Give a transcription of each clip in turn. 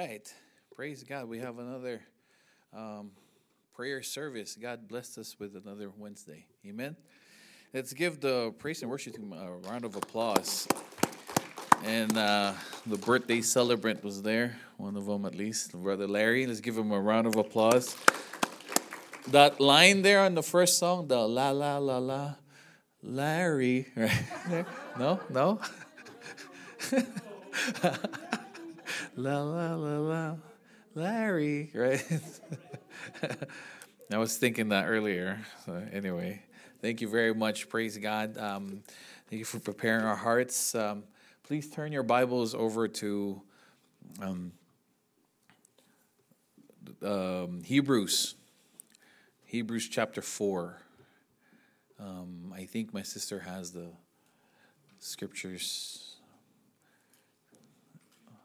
right. Praise God. We have another um, prayer service. God blessed us with another Wednesday. Amen. Let's give the praise and worship team a round of applause. And uh, the birthday celebrant was there, one of them at least, Brother Larry. Let's give him a round of applause. That line there on the first song, the la la la la, Larry, right? no, no. la la la la, Larry, right? I was thinking that earlier. So anyway, thank you very much. Praise God. Um, thank you for preparing our hearts. Um, please turn your Bibles over to um, um Hebrews. Hebrews chapter four. Um, I think my sister has the scriptures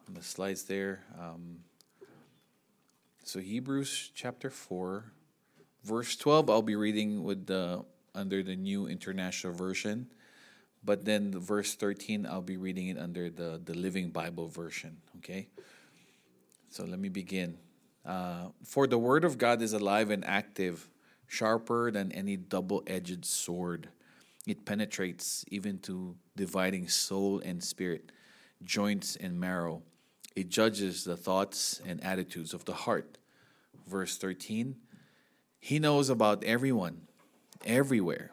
on the slides there. Um, so Hebrews chapter four, verse twelve. I'll be reading with the under the New International Version, but then the verse thirteen. I'll be reading it under the the Living Bible version. Okay. So let me begin. Uh, For the word of God is alive and active, sharper than any double edged sword. It penetrates even to dividing soul and spirit, joints and marrow it judges the thoughts and attitudes of the heart. Verse 13 He knows about everyone, everywhere.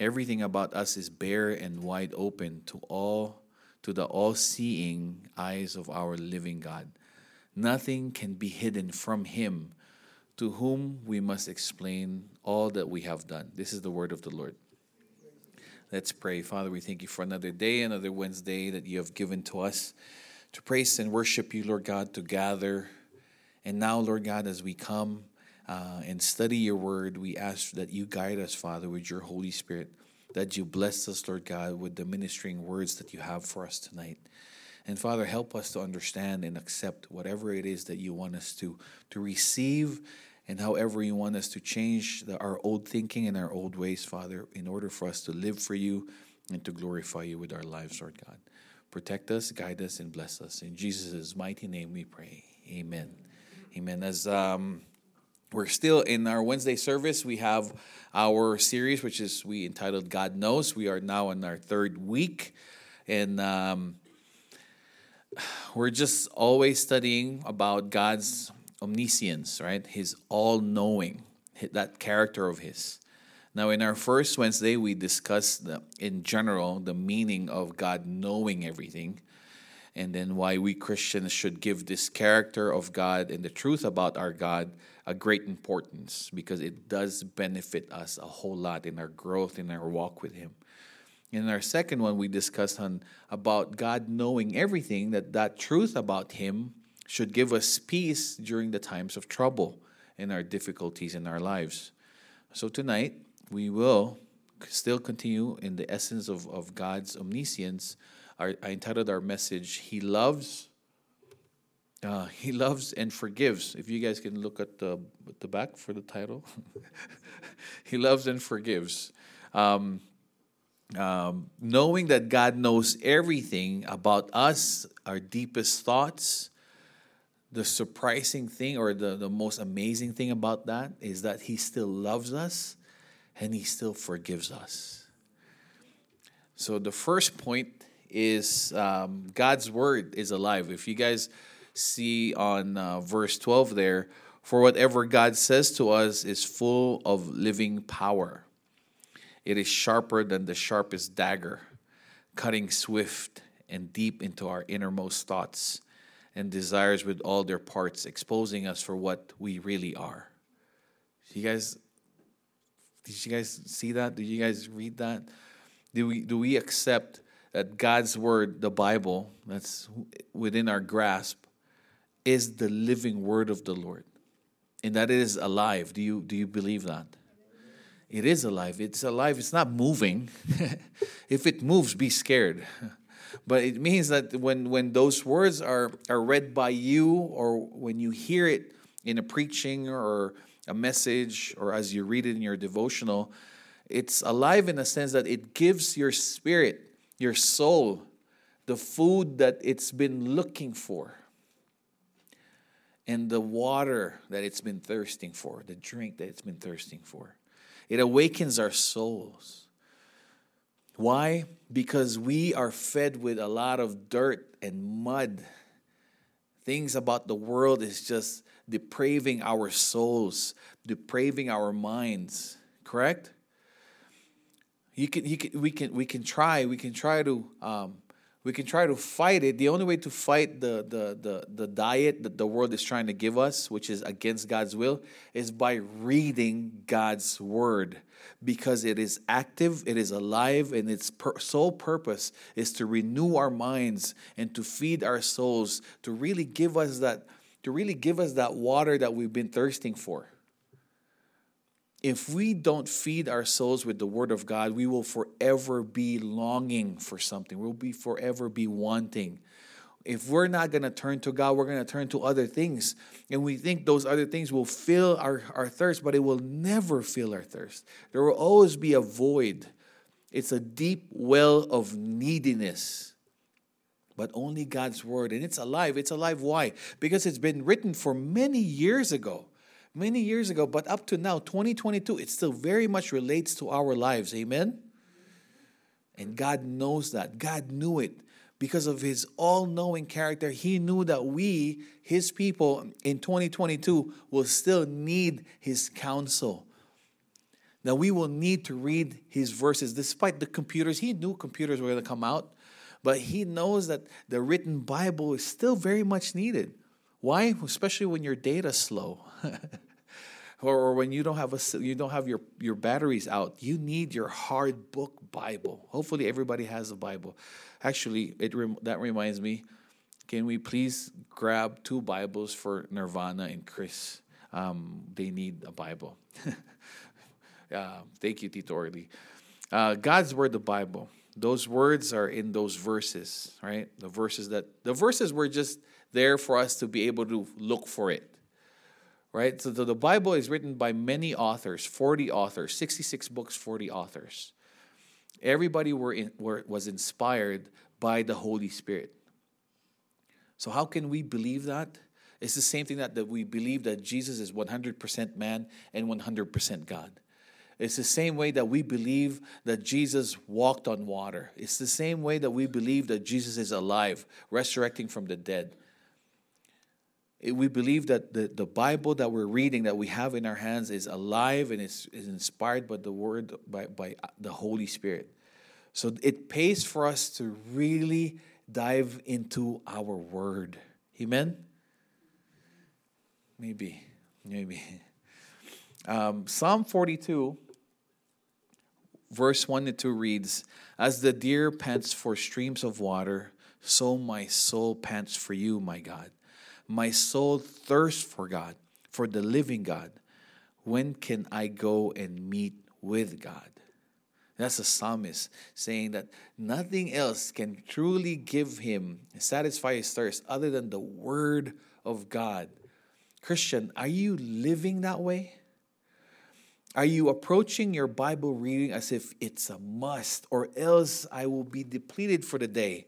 Everything about us is bare and wide open to all to the all-seeing eyes of our living God. Nothing can be hidden from him to whom we must explain all that we have done. This is the word of the Lord. Let's pray. Father, we thank you for another day, another Wednesday that you have given to us to praise and worship you, Lord God, to gather. And now, Lord God, as we come uh, and study your word, we ask that you guide us, Father, with your Holy Spirit, that you bless us, Lord God, with the ministering words that you have for us tonight. And Father, help us to understand and accept whatever it is that you want us to, to receive and however you want us to change the, our old thinking and our old ways, Father, in order for us to live for you and to glorify you with our lives, Lord God. Protect us, guide us, and bless us. In Jesus' mighty name we pray. Amen. Amen. As um, we're still in our Wednesday service, we have our series, which is we entitled God Knows. We are now in our third week. And um, we're just always studying about God's omniscience, right? His all knowing, that character of His. Now, in our first Wednesday, we discussed the, in general the meaning of God knowing everything, and then why we Christians should give this character of God and the truth about our God a great importance because it does benefit us a whole lot in our growth in our walk with Him. In our second one, we discussed on about God knowing everything, that that truth about Him should give us peace during the times of trouble and our difficulties in our lives. So tonight, we will still continue in the essence of, of God's omniscience. Our, I entitled our message, He Loves. Uh, he loves and forgives. If you guys can look at the at the back for the title, he loves and forgives. Um, um, knowing that God knows everything about us, our deepest thoughts, the surprising thing or the, the most amazing thing about that is that He still loves us and He still forgives us. So the first point is um, God's word is alive. If you guys see on uh, verse 12 there, for whatever God says to us is full of living power. It is sharper than the sharpest dagger, cutting swift and deep into our innermost thoughts and desires with all their parts, exposing us for what we really are. You guys did you guys see that? Did you guys read that? Do we do we accept that God's word, the Bible, that's within our grasp, is the living word of the Lord, and that it is alive? Do you do you believe that? It is alive. It's alive. It's not moving. if it moves, be scared. But it means that when, when those words are, are read by you or when you hear it in a preaching or a message or as you read it in your devotional, it's alive in a sense that it gives your spirit, your soul, the food that it's been looking for. and the water that it's been thirsting for, the drink that it's been thirsting for. It awakens our souls. Why? Because we are fed with a lot of dirt and mud. Things about the world is just depraving our souls, depraving our minds. Correct? You can, you can, we can, we can try. We can try to um, we can try to fight it. The only way to fight the, the, the, the diet that the world is trying to give us, which is against God's will, is by reading God's word because it is active, it is alive, and its per- sole purpose is to renew our minds and to feed our souls, to really give us that, to really give us that water that we've been thirsting for if we don't feed our souls with the word of God, we will forever be longing for something. We'll be forever be wanting. If we're not going to turn to God, we're going to turn to other things. And we think those other things will fill our, our thirst, but it will never fill our thirst. There will always be a void. It's a deep well of neediness. But only God's word. And it's alive. It's alive. Why? Because it's been written for many years ago many years ago, but up to now, 2022, it still very much relates to our lives. Amen? And God knows that. God knew it because of his all knowing character. He knew that we, his people, in 2022 will still need his counsel. Now, we will need to read his verses despite the computers. He knew computers were going to come out, but he knows that the written Bible is still very much needed. Why? Especially when your data's slow. or, when you don't have a you don't have your your batteries out you need your hard book bible hopefully everybody has a bible actually it that reminds me can we please grab two bibles for nirvana and chris um, they need a bible uh, thank you tito Orly. Uh, god's word the bible those words are in those verses right the verses that the verses were just there for us to be able to look for it right? So the, Bible is written by many authors, 40 authors, 66 books, 40 authors. Everybody were, in, were was inspired by the Holy Spirit. So how can we believe that? It's the same thing that, that we believe that Jesus is 100% man and 100% God. It's the same way that we believe that Jesus walked on water. It's the same way that we believe that Jesus is alive, resurrecting from the dead we believe that the, the Bible that we're reading, that we have in our hands, is alive and is, is inspired by the Word, by, by the Holy Spirit. So it pays for us to really dive into our Word. Amen? Maybe, maybe. Um, Psalm 42, verse 1 to 2 reads As the deer pants for streams of water, so my soul pants for you, my God. My soul thirsts for God, for the living God. When can I go and meet with God? That's a psalmist saying that nothing else can truly give him, satisfy his thirst other than the word of God. Christian, are you living that way? Are you approaching your Bible reading as if it's a must, or else I will be depleted for the day?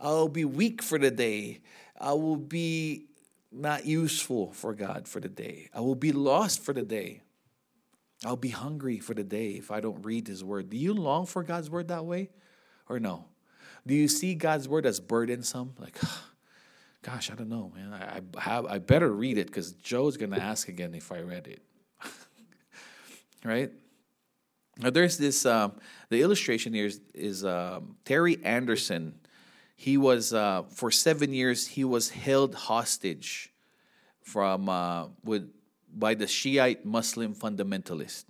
I'll be weak for the day. I will be not useful for God for the day. I will be lost for the day. I'll be hungry for the day if I don't read His Word. Do you long for God's Word that way or no? Do you see God's Word as burdensome? Like, gosh, I don't know, man. I, I have I better read it because Joe's gonna ask again if I read it. Right? Now there's this. Um, the illustration here is, is um, Terry Anderson he was uh, for seven years he was held hostage from uh, with by the Shiite Muslim fundamentalist.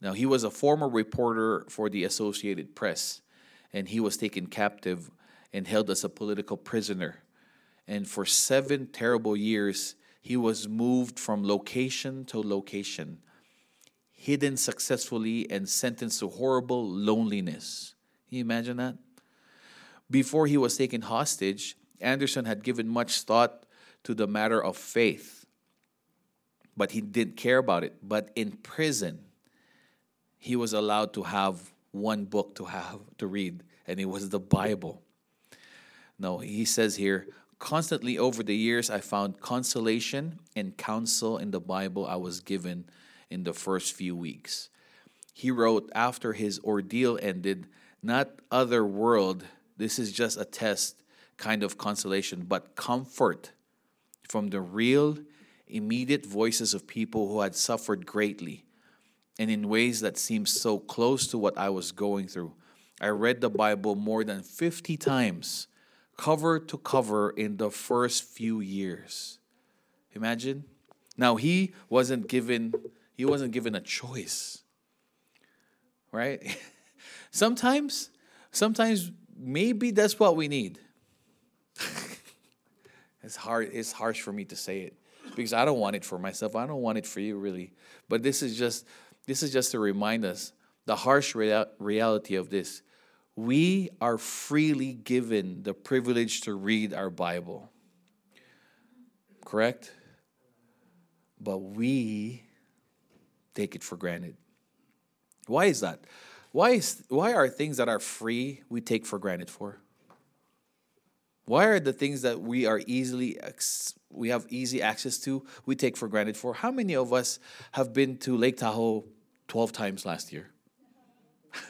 Now he was a former reporter for the Associated Press, and he was taken captive and held as a political prisoner. And for seven terrible years, he was moved from location to location, hidden successfully and sentenced to horrible loneliness. Can you imagine that? Before he was taken hostage, Anderson had given much thought to the matter of faith, but he didn't care about it. But in prison, he was allowed to have one book to have to read, and it was the Bible. No, he says here, Constantly over the years, I found consolation and counsel in the Bible I was given in the first few weeks. He wrote after his ordeal ended, not other world, this is just a test kind of consolation, but comfort from the real, immediate voices of people who had suffered greatly and in ways that seemed so close to what I was going through. I read the Bible more than 50 times cover to cover in the first few years. Imagine. Now he wasn't given he wasn't given a choice. Right? sometimes sometimes maybe that's what we need. it's hard it's harsh for me to say it because I don't want it for myself. I don't want it for you really. But this is just this is just to remind us the harsh rea- reality of this we are freely given the privilege to read our Bible. Correct? But we take it for granted. Why is that? Why, is, why are things that are free we take for granted for? Why are the things that we are easily we have easy access to we take for granted for? How many of us have been to Lake Tahoe 12 times last year?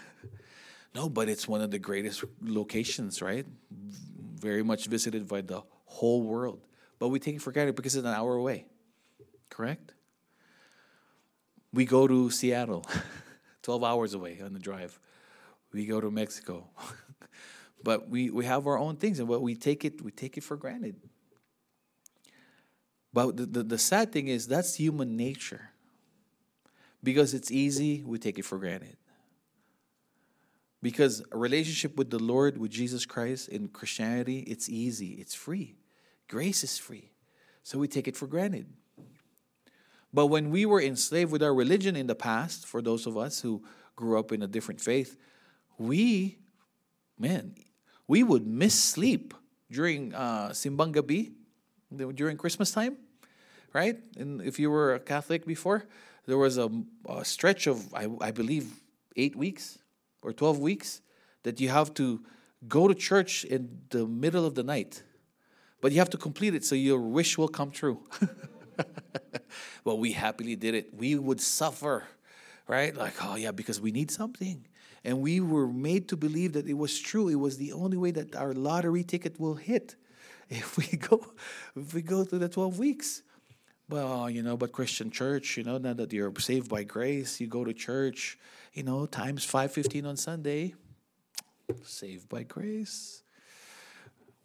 No, but it's one of the greatest locations, right? Very much visited by the whole world. But we take it for granted because it's an hour away. Correct? We go to Seattle, 12 hours away on the drive. We go to Mexico. but we, we have our own things and what we take it we take it for granted. But the, the, the sad thing is that's human nature. Because it's easy, we take it for granted. Because a relationship with the Lord, with Jesus Christ in Christianity, it's easy, it's free. Grace is free. So we take it for granted. But when we were enslaved with our religion in the past, for those of us who grew up in a different faith, we, man, we would miss sleep during uh, Simbang Gabi, during Christmas time, right? And if you were a Catholic before, there was a, a stretch of, I, I believe, eight weeks or 12 weeks that you have to go to church in the middle of the night. But you have to complete it so your wish will come true. well, we happily did it. We would suffer, right? Like, oh, yeah, because we need something. And we were made to believe that it was true. It was the only way that our lottery ticket will hit if we go if we go through the 12 weeks. Well, oh, you know, but Christian church, you know, now that you're saved by grace, you go to church, you know, times 515 on Sunday, saved by grace.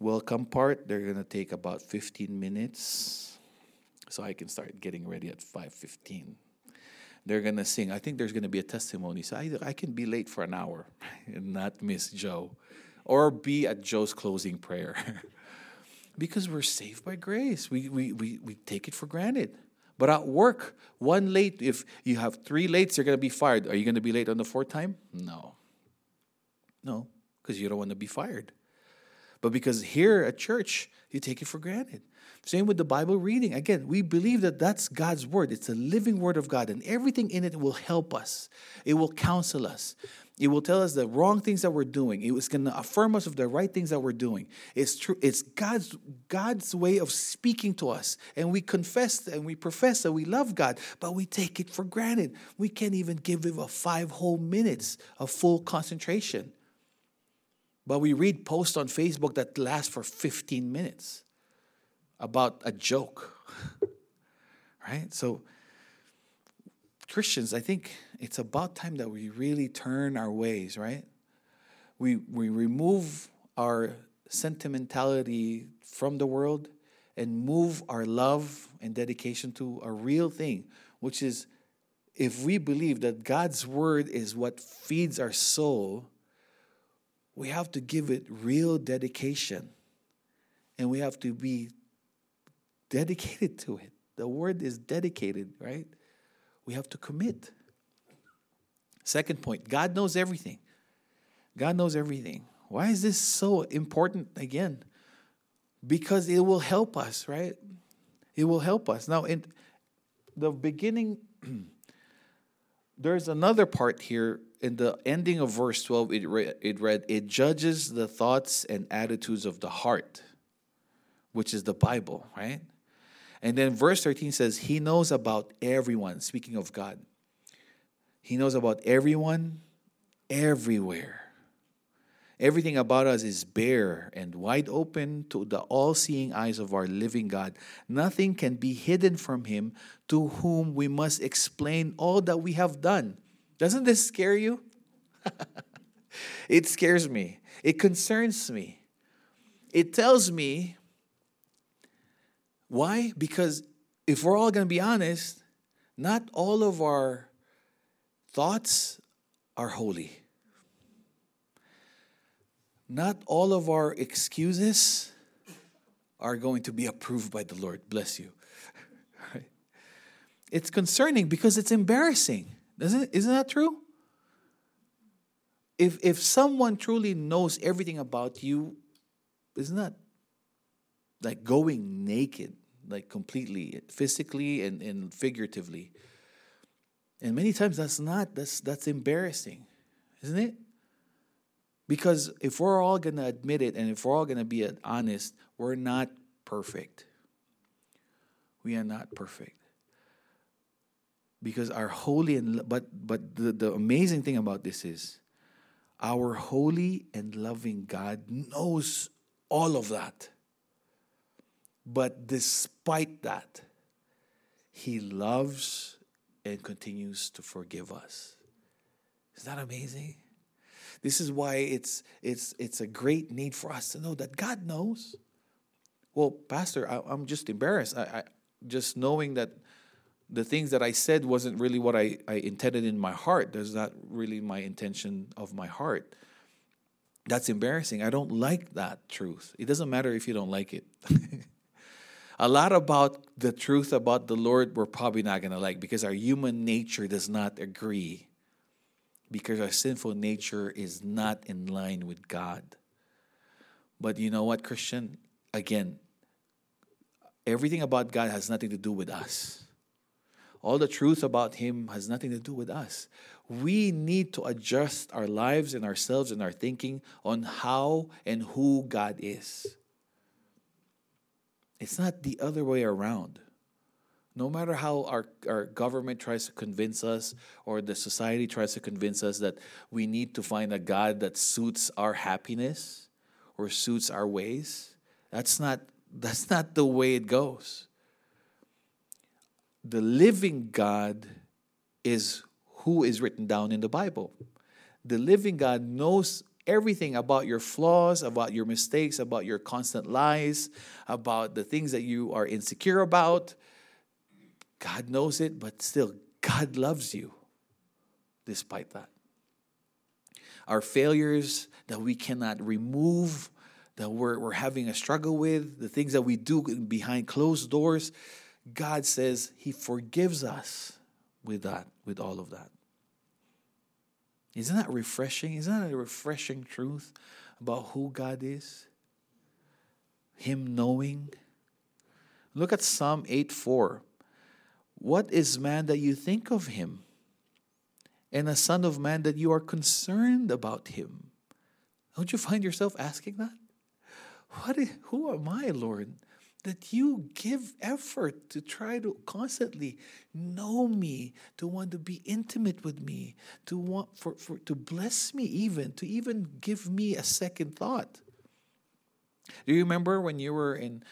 Welcome part, they're going to take about 15 minutes so I can start getting ready at 515. They're to sing. I think there's to be a testimony. So I, I can be late for an hour and not miss Joe or be at Joe's closing prayer. because we're saved by grace. We, we, we, we take it for granted. But at work, one late, if you have three lates, you're to be fired. Are you to be late on the fourth time? No. No, because you don't want to be fired. But because here at church, you take it for granted. Same with the Bible reading. Again, we believe that that's God's word. It's a living word of God, and everything in it will help us. It will counsel us. It will tell us the wrong things that we're doing. It was going to affirm us of the right things that we're doing. It's true. It's God's God's way of speaking to us, and we confess and we profess that we love God, but we take it for granted. We can't even give it a five whole minutes of full concentration. But we read posts on Facebook that last for 15 minutes about a joke, right? So Christians, I think it's about time that we really turn our ways, right? We, we remove our sentimentality from the world and move our love and dedication to a real thing, which is if we believe that God's word is what feeds our soul, we have to give it real dedication and we have to be dedicated to it. The word is dedicated, right? We have to commit. Second point God knows everything. God knows everything. Why is this so important again? Because it will help us, right? It will help us. Now, in the beginning, there's another part here in the ending of verse 12. It read, it read, It judges the thoughts and attitudes of the heart. which is the Bible, right? And then verse 13 says, He knows about everyone. Speaking of God, He knows about everyone everywhere. Everything about us is bare and wide open to the all seeing eyes of our living God. Nothing can be hidden from Him to whom we must explain all that we have done. Doesn't this scare you? it scares me. It concerns me. It tells me why? Because if we're all going to be honest, not all of our thoughts are holy. Not all of our excuses are going to be approved by the Lord. Bless you. It's concerning because it's embarrassing. Doesn't? Isn't that true? If if someone truly knows everything about you, isn't that like going naked, like completely, physically and, and figuratively? And many times that's not, that's that's embarrassing, isn't it? Because if we're all going to admit it and if we're all going to be honest, we're not perfect. We are not perfect. Because our holy and but but the, the amazing thing about this is our holy and loving God knows all of that. But despite that, he loves and continues to forgive us. Is that amazing? This is why it's it's it's a great need for us to know that God knows. Well, Pastor, I, am just embarrassed. I, I just knowing that the things that I said wasn't really what I, I intended in my heart. That's not really my intention of my heart. That's embarrassing. I don't like that truth. It doesn't matter if you don't like it. a lot about the truth about the Lord we're probably not going to like because our human nature does not agree because our sinful nature is not in line with God. But you know what, Christian? Again, everything about God has nothing to do with us. All the truth about Him has nothing to do with us. We need to adjust our lives and ourselves and our thinking on how and who God is. It's not the other way around. No matter how our, our government tries to convince us or the society tries to convince us that we need to find a God that suits our happiness or suits our ways, that's not, that's not the way it goes. The living God is who is written down in the Bible. The living God knows everything about your flaws, about your mistakes, about your constant lies, about the things that you are insecure about God knows it, but still, God loves you despite that. Our failures that we cannot remove, that we're, we're having a struggle with, the things that we do behind closed doors, God says He forgives us with that, with all of that. Isn't that refreshing? Isn't that a refreshing truth about who God is? Him knowing. Look at Psalm 8 4. What is man that you think of him? And a son of man that you are concerned about him? Don't you find yourself asking that? What is, who am I, Lord, that you give effort to try to constantly know me, to want to be intimate with me, to want for, for to bless me even, to even give me a second thought? Do you remember when you were in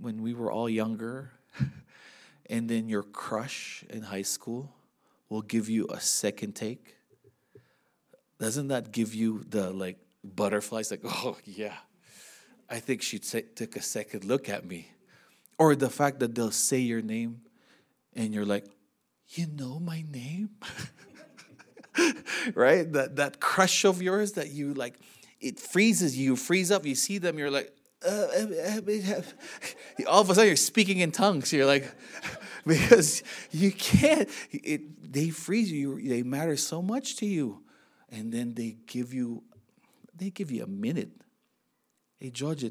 when we were all younger and then your crush in high school will give you a second take doesn't that give you the like butterflies like oh yeah i think she t- took a second look at me or the fact that they'll say your name and you're like you know my name right that that crush of yours that you like it freezes you freeze up you see them you're like uh, all of a sudden you're speaking in tongues you're like because you can't. It, they freeze you. They matter so much to you, and then they give you, they give you a minute. Hey, George,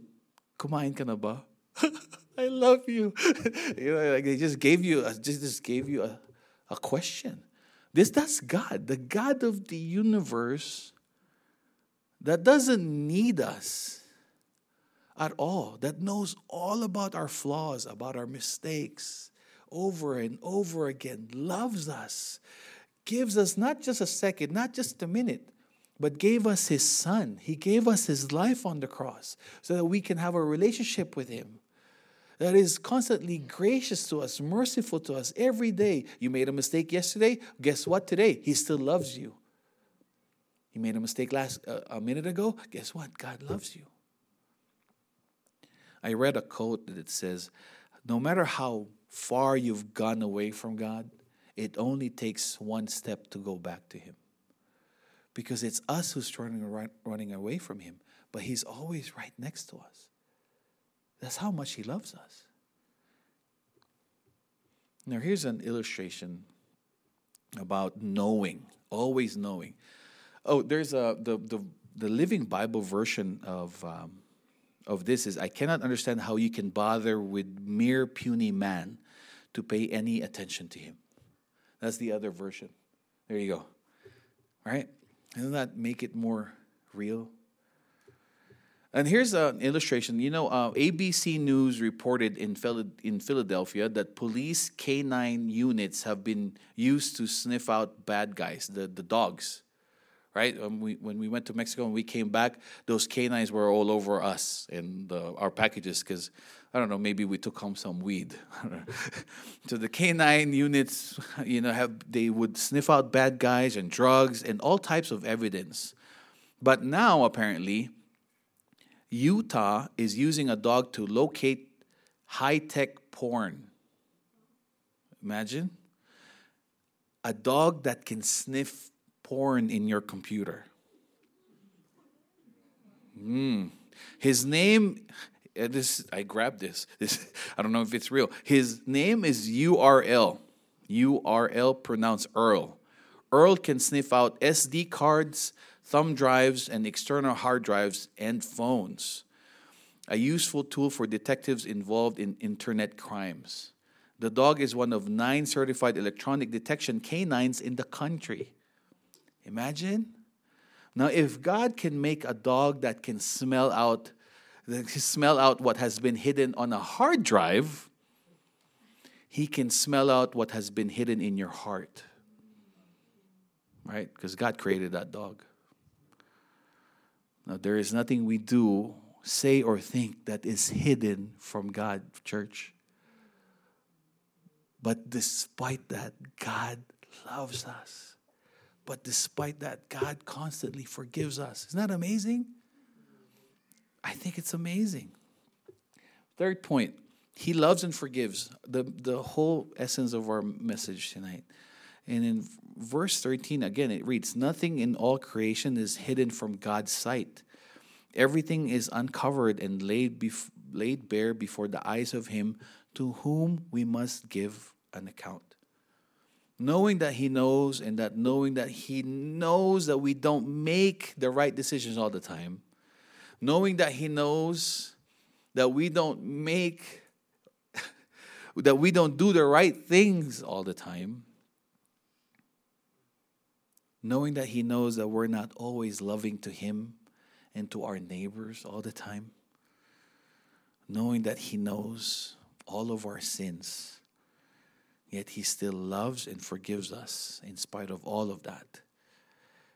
kumain ka na ba? I love you. you know, like they just gave you, a, just just gave you a, a question. This that's God, the God of the universe, that doesn't need us at all, that knows all about our flaws, about our mistakes, over and over again, loves us, gives us not just a second, not just a minute, but gave us his son. He gave us his life on the cross so that we can have a relationship with him that is constantly gracious to us, merciful to us every day. You made a mistake yesterday, guess what today? He still loves you. You made a mistake last uh, a minute ago, guess what? God loves you. I read a quote that says, no matter how far you've gone away from God, it only takes one step to go back to him because it's us who's running, running away from Him, but He's always right next to us. That's how much He loves us. Now, here's an illustration about knowing, always knowing. Oh, there's a the the, the Living Bible version of um, of this is I cannot understand how you can bother with mere puny man to pay any attention to him. That's the other version. There you go. All right? Doesn't that make it more real? And here's an illustration. You know, uh, ABC News reported in, in Philadelphia that police canine units have been used to sniff out bad guys, the, the dogs. Right? Um, we, when we went to Mexico and we came back, those canines were all over us and our packages because I don't know, maybe we took home some weed. so the canine units, you know, have they would sniff out bad guys and drugs and all types of evidence. But now apparently, Utah is using a dog to locate high-tech porn. Imagine a dog that can sniff porn in your computer. Mm. His name uh, this I grabbed this. This I don't know if it's real. His name is URL. URL pronounced Earl. Earl can sniff out SD cards, thumb drives, and external hard drives and phones. A useful tool for detectives involved in internet crimes. The dog is one of nine certified electronic detection canines in the country. Imagine. Now, if God can make a dog that can smell out that can smell out what has been hidden on a hard drive, he can smell out what has been hidden in your heart. Right? Because God created that dog. Now, there is nothing we do, say, or think that is hidden from God, church. But despite that, God loves us. But despite that, God constantly forgives us. Isn't that amazing? I think it's amazing. Third point, he loves and forgives. The, the whole essence of our message tonight. And in verse 13, again, it reads Nothing in all creation is hidden from God's sight. Everything is uncovered and laid, bef- laid bare before the eyes of Him to whom we must give an account. Knowing that He knows, and that knowing that He knows that we don't make the right decisions all the time, knowing that He knows that we don't make, that we don't do the right things all the time, knowing that He knows that we're not always loving to Him and to our neighbors all the time, knowing that He knows all of our sins, yet He still loves and forgives us in spite of all of that,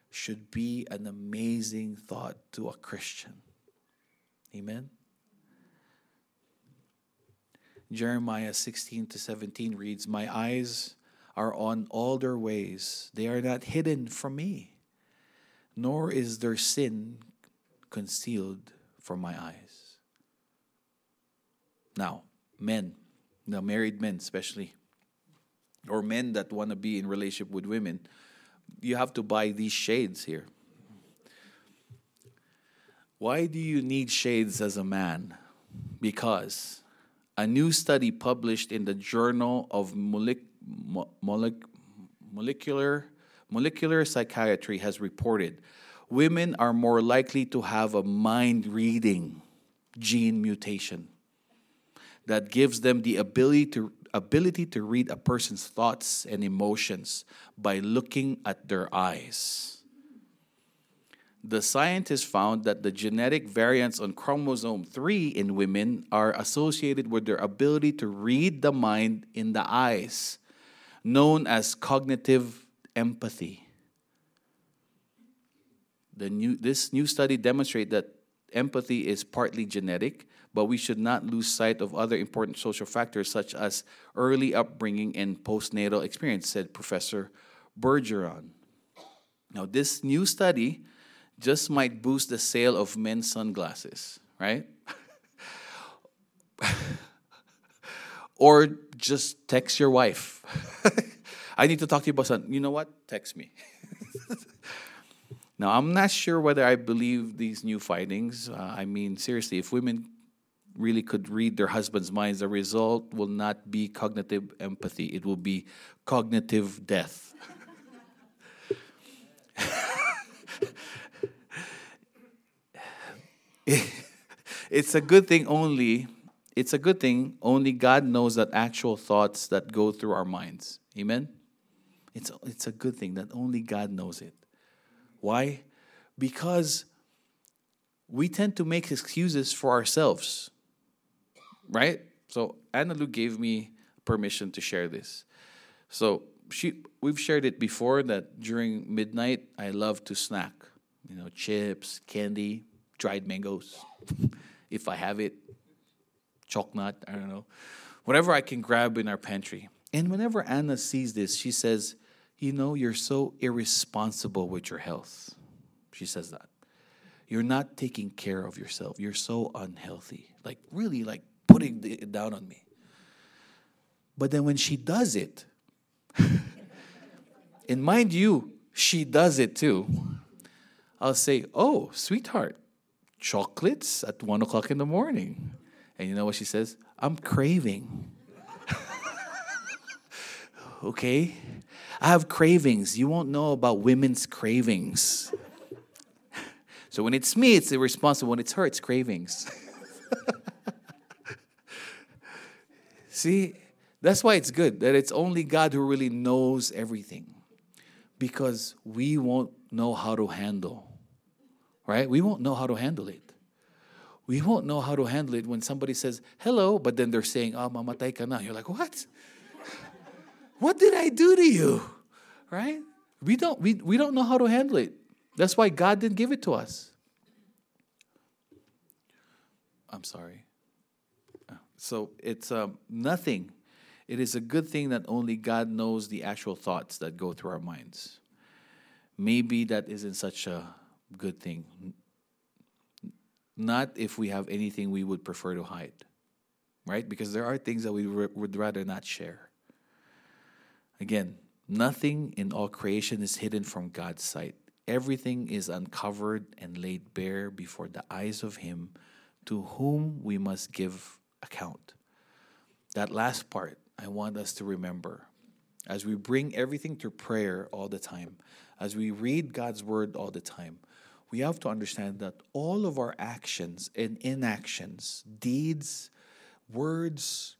should be an amazing thought to a Christian. Amen. Jeremiah 16 to 17 reads, My eyes are on all their ways, they are not hidden from me, nor is their sin concealed from my eyes. Now, men, now married men especially, or men that want to be in relationship with women, you have to buy these shades here. Why do you need shades as a man? Because a new study published in the Journal of Molecular Molecular Psychiatry has reported women are more likely to have a mind reading gene mutation that gives them the ability to ability to read a person's thoughts and emotions by looking at their eyes. the scientists found that the genetic variants on chromosome 3 in women are associated with their ability to read the mind in the eyes, known as cognitive empathy. The new, this new study demonstrates that empathy is partly genetic, but we should not lose sight of other important social factors such as early upbringing and postnatal experience, said Professor Bourgeron. Now, this new study just might boost the sale of men's sunglasses, right? or just text your wife. I need to talk to you about something. You know what? Text me. now, I'm not sure whether I believe these new findings. Uh, I mean, seriously, if women really could read their husband's minds, the result will not be cognitive empathy, it will be cognitive death. it's a good thing only it's a good thing only god knows that actual thoughts that go through our minds amen it's, it's a good thing that only god knows it why? Because we tend to make excuses for ourselves right? So anna lou gave me permission to share this. So she we've shared it before that during midnight i love to snack you know chips candy dried mangoes, if I have it, nut, I don't know, whatever I can grab in our pantry. And whenever Anna sees this, she says, You know, you're so irresponsible with your health. She says that. You're not taking care of yourself. You're so unhealthy. Like, really, like putting it down on me. But then when she does it, and mind you, she does it too, I'll say, Oh, sweetheart, chocolates at one o'clock in the morning. And you know what she says? I'm craving. okay? I have cravings. You won't know about women's cravings. so when it's me, it's irresponsible. When it's her, it's cravings. See, that's why it's good that it's only God who really knows everything because we won't know how to handle right? We won't know how to handle it. We won't know how to handle it when somebody says hello, but then they're saying, "Ah, oh, mamatay ka na." You're like, "What? What did I do to you?" Right? We don't we, we don't know how to handle it. That's why God didn't give it to us. I'm sorry. So it's um, nothing. It is a good thing that only God knows the actual thoughts that go through our minds. Maybe that isn't such a good thing. Not if we have anything we would prefer to hide, right? Because there are things that we would rather not share. Again, nothing in all creation is hidden from God's sight. Everything is uncovered and laid bare before the eyes of Him to whom we must give account. That last part, I want us to remember as we bring everything to prayer all the time, as we read God's word all the time we have to understand that all of our actions and inactions, deeds, words,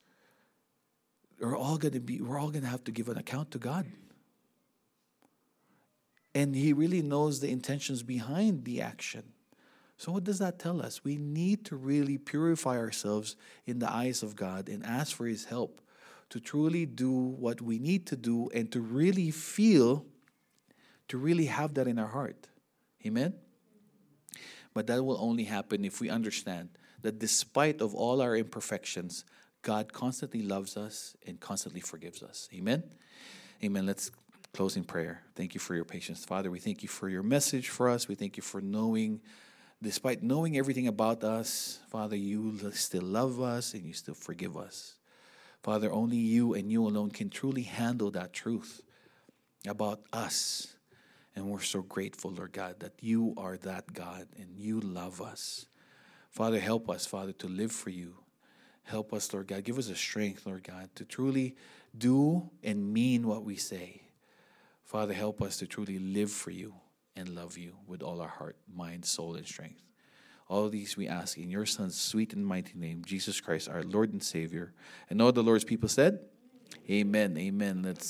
are all going to be, we're all going to have to give an account to God. And He really knows the intentions behind the action. So, what does that tell us? We need to really purify ourselves in the eyes of God and ask for His help to truly do what we need to do and to really feel, to really have that in our heart. Amen? But that will only happen if we understand that despite of all our imperfections, God constantly loves us and constantly forgives us. Amen. Amen. Let's close in prayer. Thank you for your patience, Father. We thank you for your message for us. We thank you for knowing despite knowing everything about us, Father, you still love us and you still forgive us. Father, only you and you alone can truly handle that truth about us and we're so grateful, Lord God, that you are that God and you love us. Father, help us, Father, to live for you. Help us, Lord God. Give us a strength, Lord God, to truly do and mean what we say. Father, help us to truly live for you and love you with all our heart, mind, soul, and strength. All these we ask in your Son's sweet and mighty name, Jesus Christ, our Lord and Savior. And all the Lord's people said, Amen. Amen. Let's